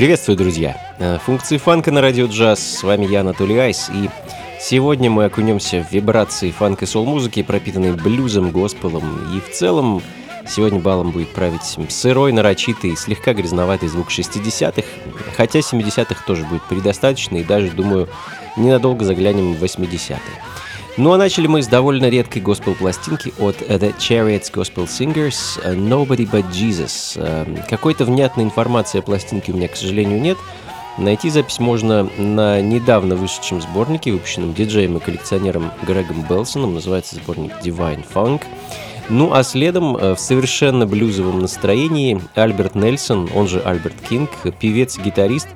Приветствую, друзья! Э, функции фанка на радио джаз. С вами я, Анатолий Айс, и сегодня мы окунемся в вибрации фанк и сол-музыки, пропитанные блюзом, госпелом и в целом Сегодня балом будет править сырой, нарочитый, слегка грязноватый звук 60-х, хотя 70-х тоже будет предостаточно и даже, думаю, ненадолго заглянем в 80-е. Ну а начали мы с довольно редкой госпел-пластинки от The Chariots Gospel Singers э, «Nobody But Jesus». Э, какой-то внятной информации о пластинке у меня, к сожалению, нет. Найти запись можно на недавно вышедшем сборнике, выпущенном диджеем и коллекционером Грегом Белсоном. Называется сборник Divine Funk. Ну а следом э, в совершенно блюзовом настроении Альберт Нельсон, он же Альберт Кинг, певец гитарист,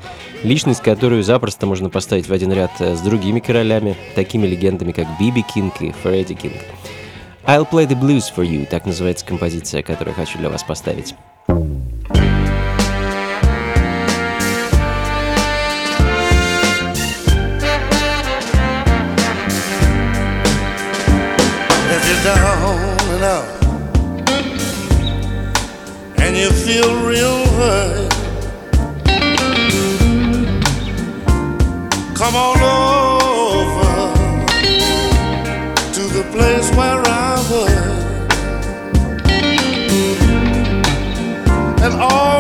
Личность, которую запросто можно поставить в один ряд э, с другими королями, такими легендами, как Биби Кинг и Фредди Кинг. «I'll play the blues for you» — так называется композиция, которую хочу для вас поставить. down and out and you feel real hurt come on over to the place where I was. And all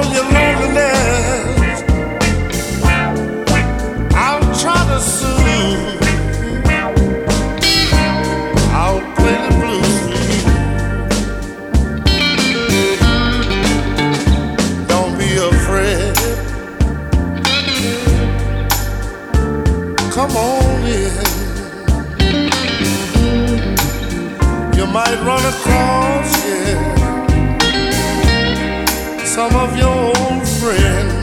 run across, yeah, some of your old friends.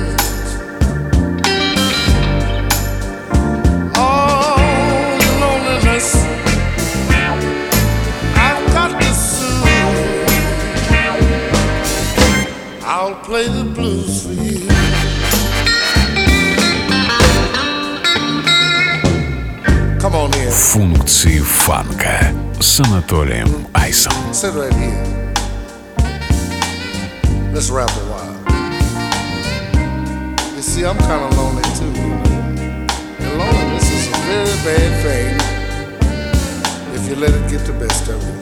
Oh, play the blues for you. Come on in. Функции фанка с Анатолием Айсом. Sit right here. Let's rap a while. You see, I'm kind of lonely too. And loneliness is a very bad thing if you let it get the best of you.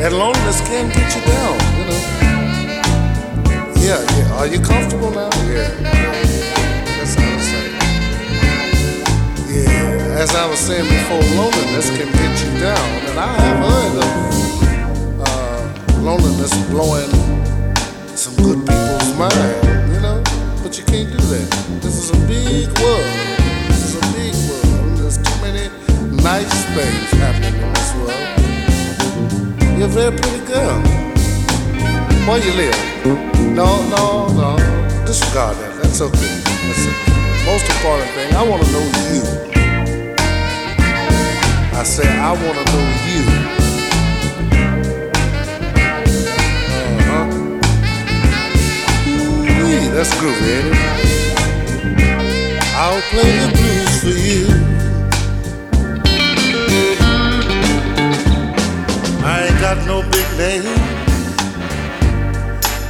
That loneliness can get you down, you know. Yeah, yeah. Are you comfortable now? Yeah. as I was saying before, loneliness can get you down. And I have heard of uh, loneliness blowing some good people's mind, you know? But you can't do that. This is a big world. This is a big world. There's too many nice things happening in this world. You're a very pretty girl. Where you live? No, no, no. Disregard that. That's okay. That's the most important thing. I want to know you. I said, I want to know you. Uh-huh. Ooh, that's groovy, ain't I'll play the blues for you. I ain't got no big name.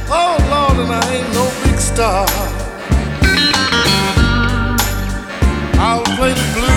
Oh Lord, and I ain't no big star. I'll play the blues.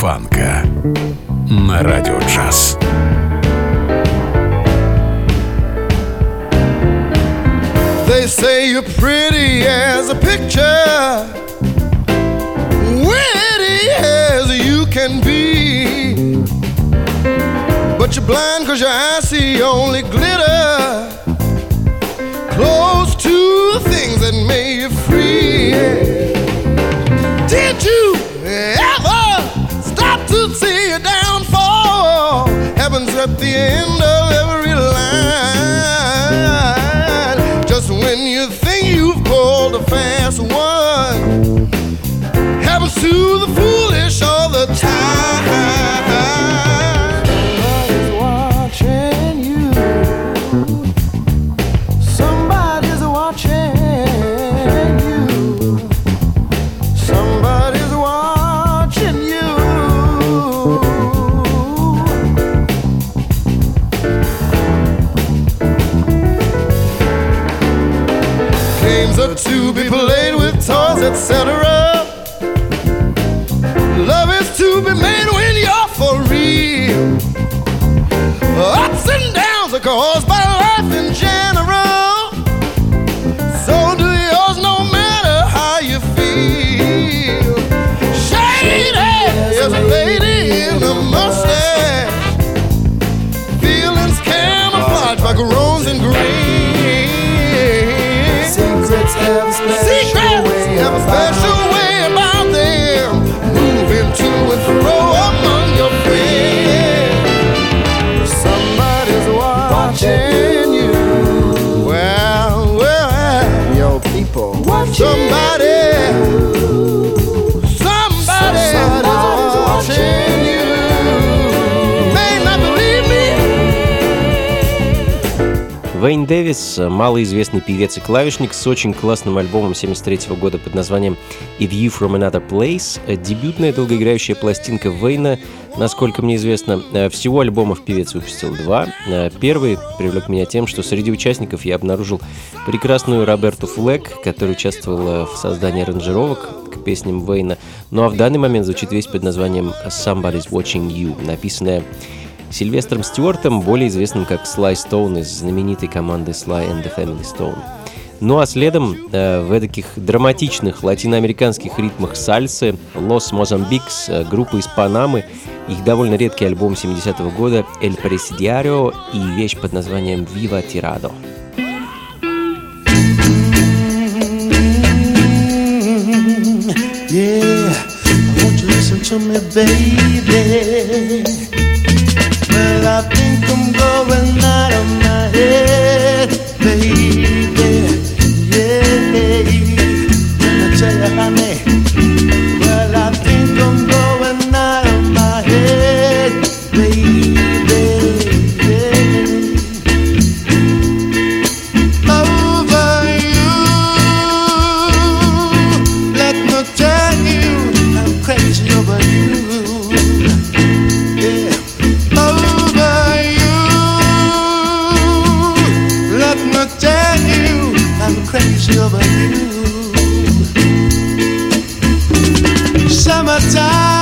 фанка на радио джаз. They say you're pretty as a picture, witty as you can be, but you're blind cause your eyes see only glitter. Close to things that made you free. Did you ever? see your downfall Heaven's at the end of every line. Just when you think you've pulled a fast one. house, etc. Love is to be made when you're for real. Ups and downs are caused by life in general. So do yours, no matter how you feel. Shady is a lady in a mustache. Feelings camouflaged like a rose and green. Secrets have a Вейн Дэвис, малоизвестный певец и клавишник с очень классным альбомом 73 года под названием «If You From Another Place», дебютная долгоиграющая пластинка Вейна, насколько мне известно. Э, всего альбомов певец выпустил два. Э, первый привлек меня тем, что среди участников я обнаружил прекрасную Роберту Флэк, которая участвовала в создании аранжировок к песням Вейна. Ну а в данный момент звучит весь под названием «Somebody's Watching You», написанная Сильвестром Стюартом, более известным как Слай Стоун из знаменитой команды Sly and the Family Stone. Ну а следом э, в таких драматичных латиноамериканских ритмах сальсы Los Mozambiques, э, группа из Панамы, их довольно редкий альбом 70-го года «El Presidiario» и вещь под названием «Viva Tirado». Yeah, won't you listen to me, baby? Well, I think I'm going out of my head, baby. Summertime.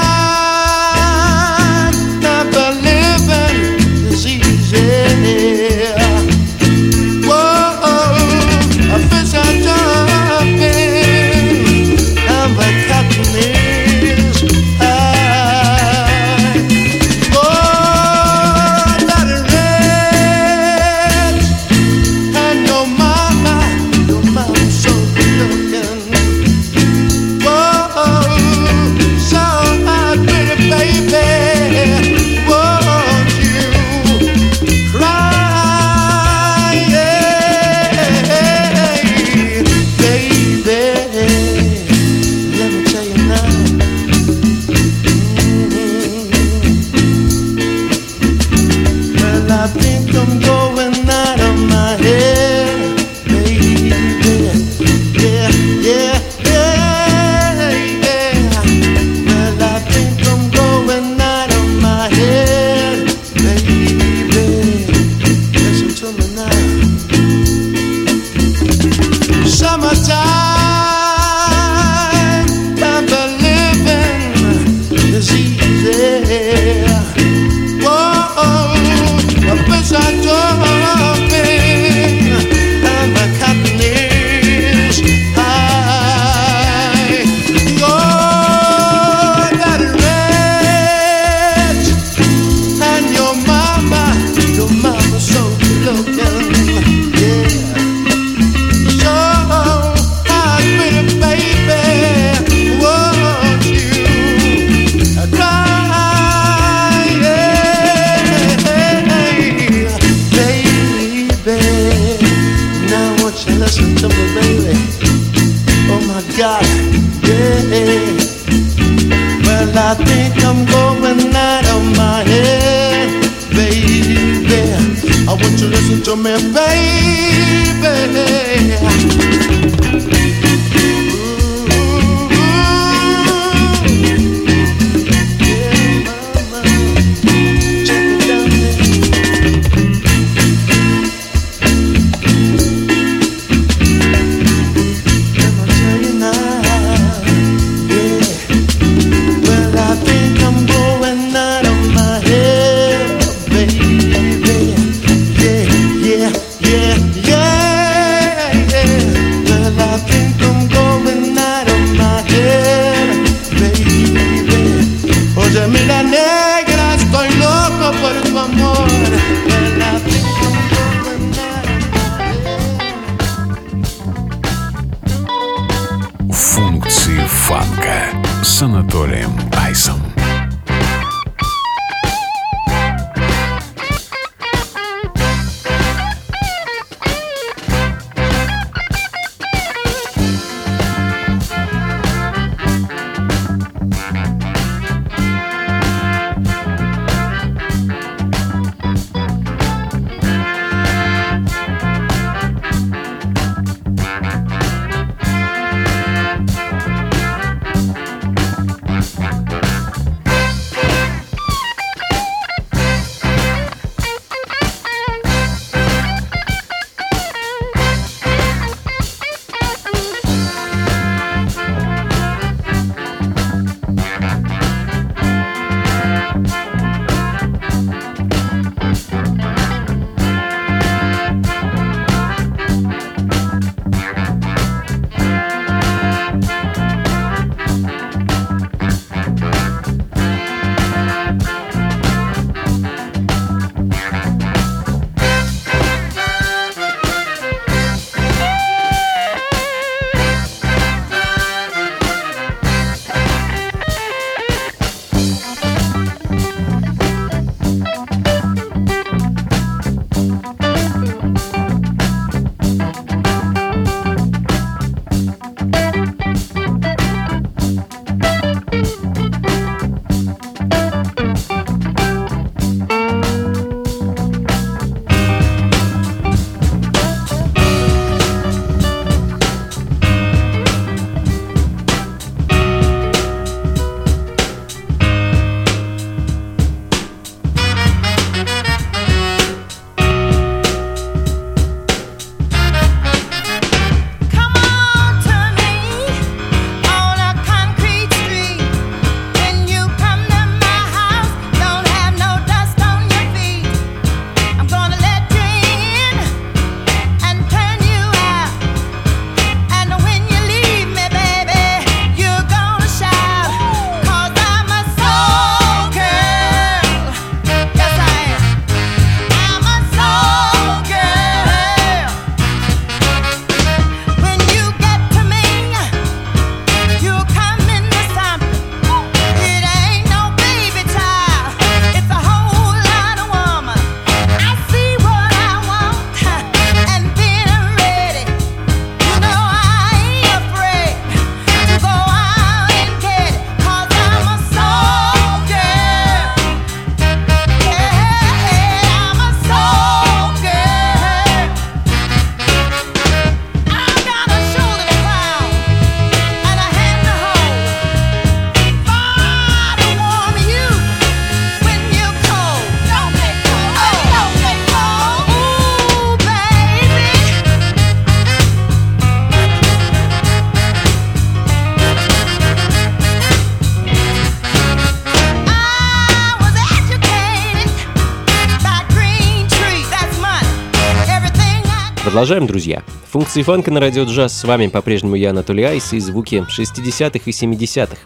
Продолжаем, друзья. Функции фанка на радио джаз. С вами по-прежнему я, Анатолий Айс, и звуки 60-х и 70-х.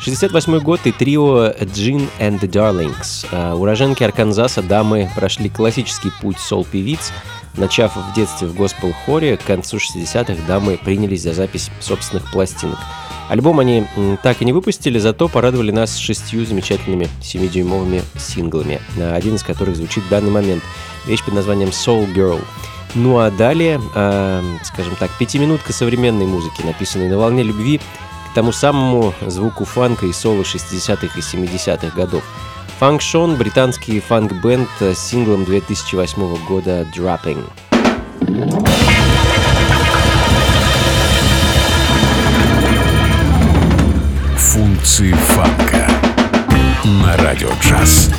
68 год и трио Джин and the Darlings. Уроженки Арканзаса дамы прошли классический путь сол-певиц, Начав в детстве в госпел-хоре, к концу 60-х дамы принялись за запись собственных пластинок. Альбом они так и не выпустили, зато порадовали нас шестью замечательными 7-дюймовыми синглами, а, один из которых звучит в данный момент. Вещь под названием «Soul Girl». Ну а далее, э, скажем так, пятиминутка современной музыки, написанной на волне любви к тому самому звуку фанка и соло 60-х и 70-х годов. Фанк Шон – британский фанк-бенд с синглом 2008 года «Dropping». Функции фанка на радио джаз.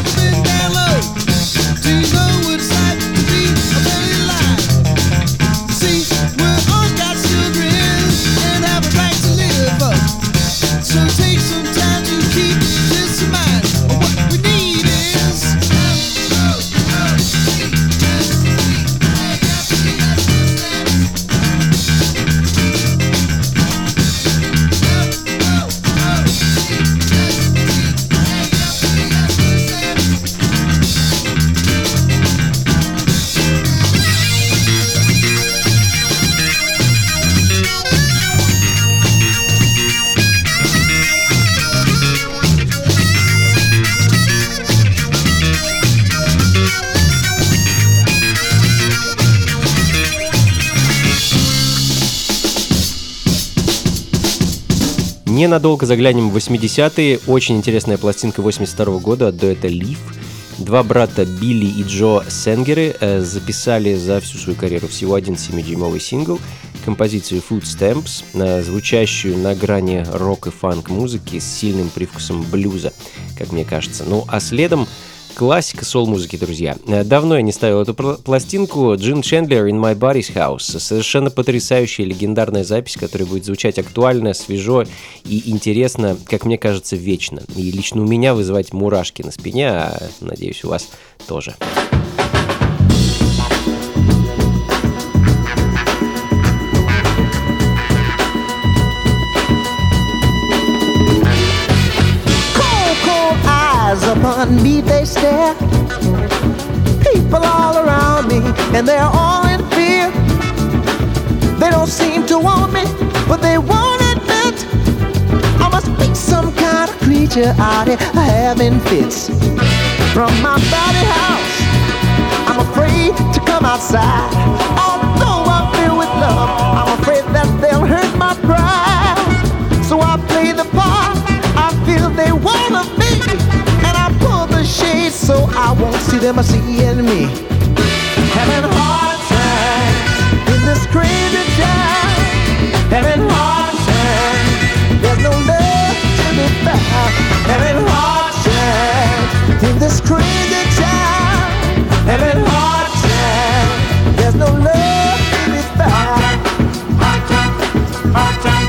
everything ненадолго заглянем в 80-е. Очень интересная пластинка 82 -го года от дуэта «Лив». Два брата Билли и Джо Сенгеры э, записали за всю свою карьеру всего один 7-дюймовый сингл, композицию Food Stamps, э, звучащую на грани рок и фанк музыки с сильным привкусом блюза, как мне кажется. Ну а следом Классика сол-музыки, друзья. Э, давно я не ставил эту пластинку. Джин Чендлер «In My Body's House». Совершенно потрясающая легендарная запись, которая будет звучать актуально, свежо и интересно, как мне кажется, вечно. И лично у меня вызывать мурашки на спине, а надеюсь, у вас Тоже. at me they stare. People all around me, and they're all in fear. They don't seem to want me, but they won't admit I must be some kind of creature out here having fits. From my body house, I'm afraid to come outside. Although I'm filled with love, I'm afraid that they'll hurt my pride. won't see them are seeing me. Having hard times in this crazy town. Having hard times, There's no love to be found. Having hard times in this crazy town. Having hard times, There's no love to be found. Hard time, hard time.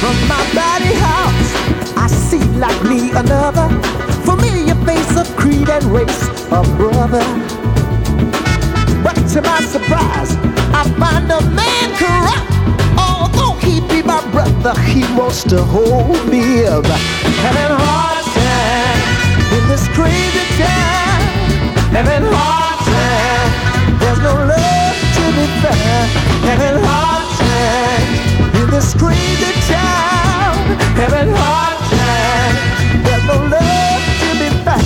From my body house, I see like me another face of creed and race, a brother. But to my surprise, I find a man corrupt. Although he be my brother, he wants to hold me up. Having hard time in this crazy town. Having hard time, there's no love to be found. Having hard time in this crazy town. Having hard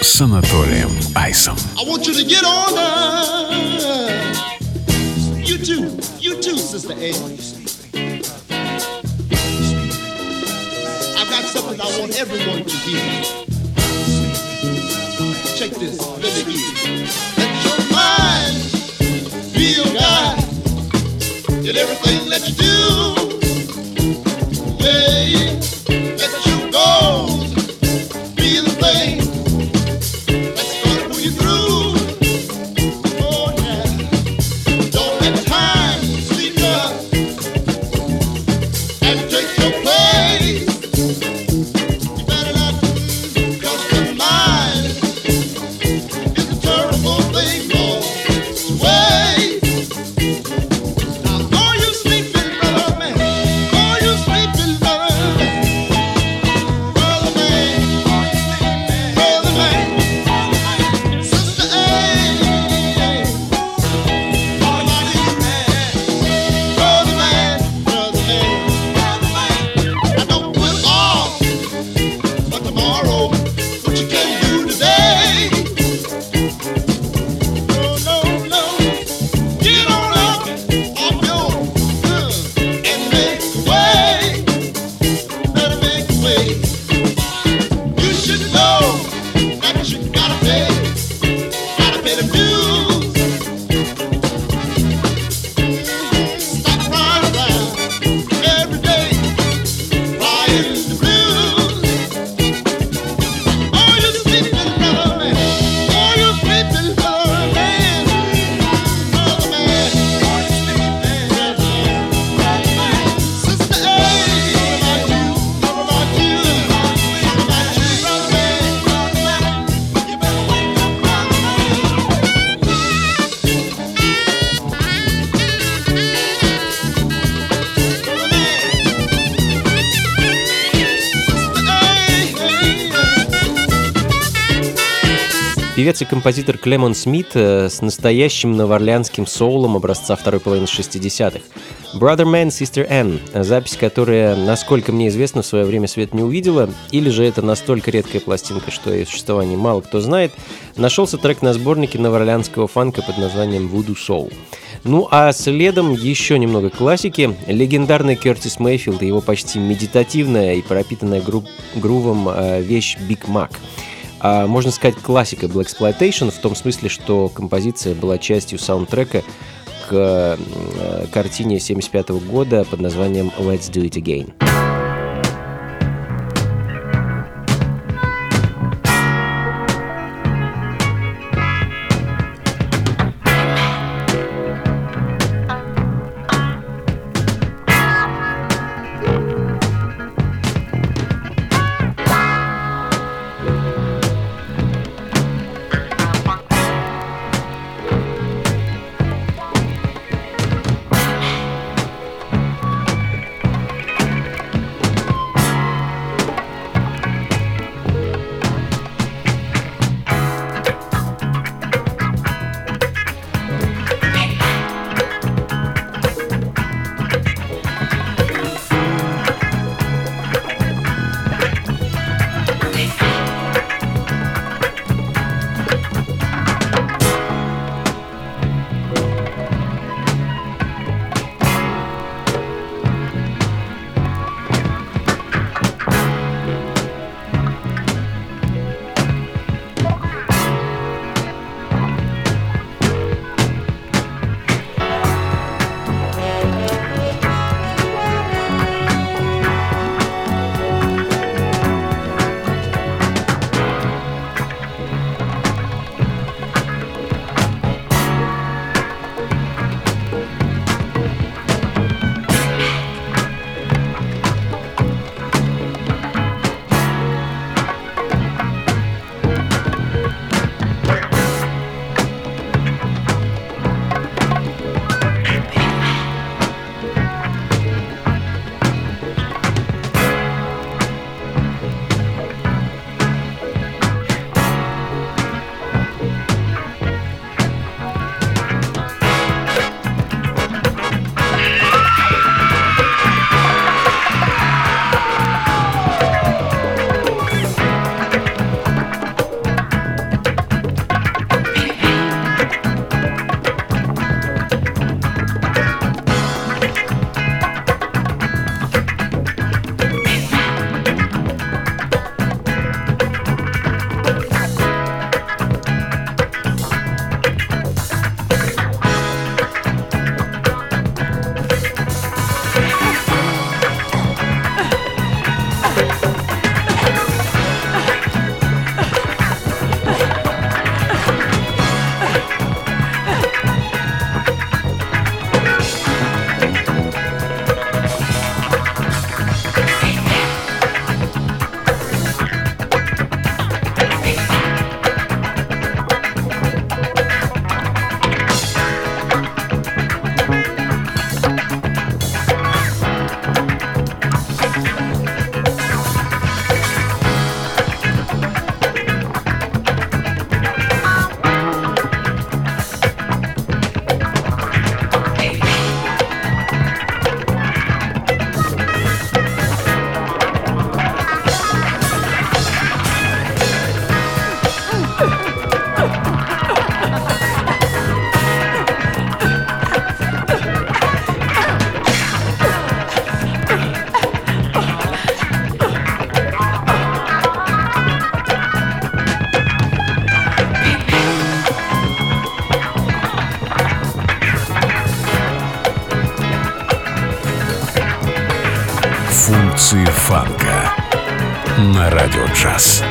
с Анатолием Айсом. I want you to get on up. You too, you too, Sister A. got something I want everyone to hear. Check this, let me Let your mind be your guide in everything that you do. Певец и композитор Клемон Смит э, с настоящим новоорлеанским соулом образца второй половины 60-х. Brother Man, Sister Ann, запись, которая, насколько мне известно, в свое время свет не увидела, или же это настолько редкая пластинка, что ее существование мало кто знает, нашелся трек на сборнике новоорлеанского фанка под названием Voodoo Soul. Ну а следом еще немного классики. Легендарный Кертис Мейфилд и его почти медитативная и пропитанная гру- грувом э, вещь Big Mac. А, можно сказать, классика Black Exploitation в том смысле, что композиция была частью саундтрека к э, картине 1975 года под названием «Let's Do It Again». на радио джаз.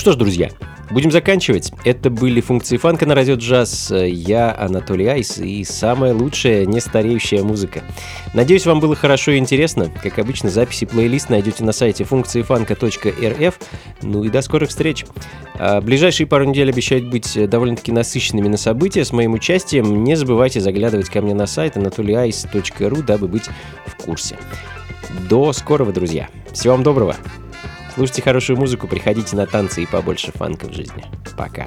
что ж, друзья, будем заканчивать. Это были функции фанка на радио джаз. Я Анатолий Айс и самая лучшая нестареющая музыка. Надеюсь, вам было хорошо и интересно. Как обычно, записи плейлист найдете на сайте функции фанка.рф. Ну и до скорых встреч. А ближайшие пару недель обещают быть довольно-таки насыщенными на события с моим участием. Не забывайте заглядывать ко мне на сайт anatolyice.ru, дабы быть в курсе. До скорого, друзья. Всего вам доброго. Слушайте хорошую музыку, приходите на танцы и побольше фанка в жизни. Пока.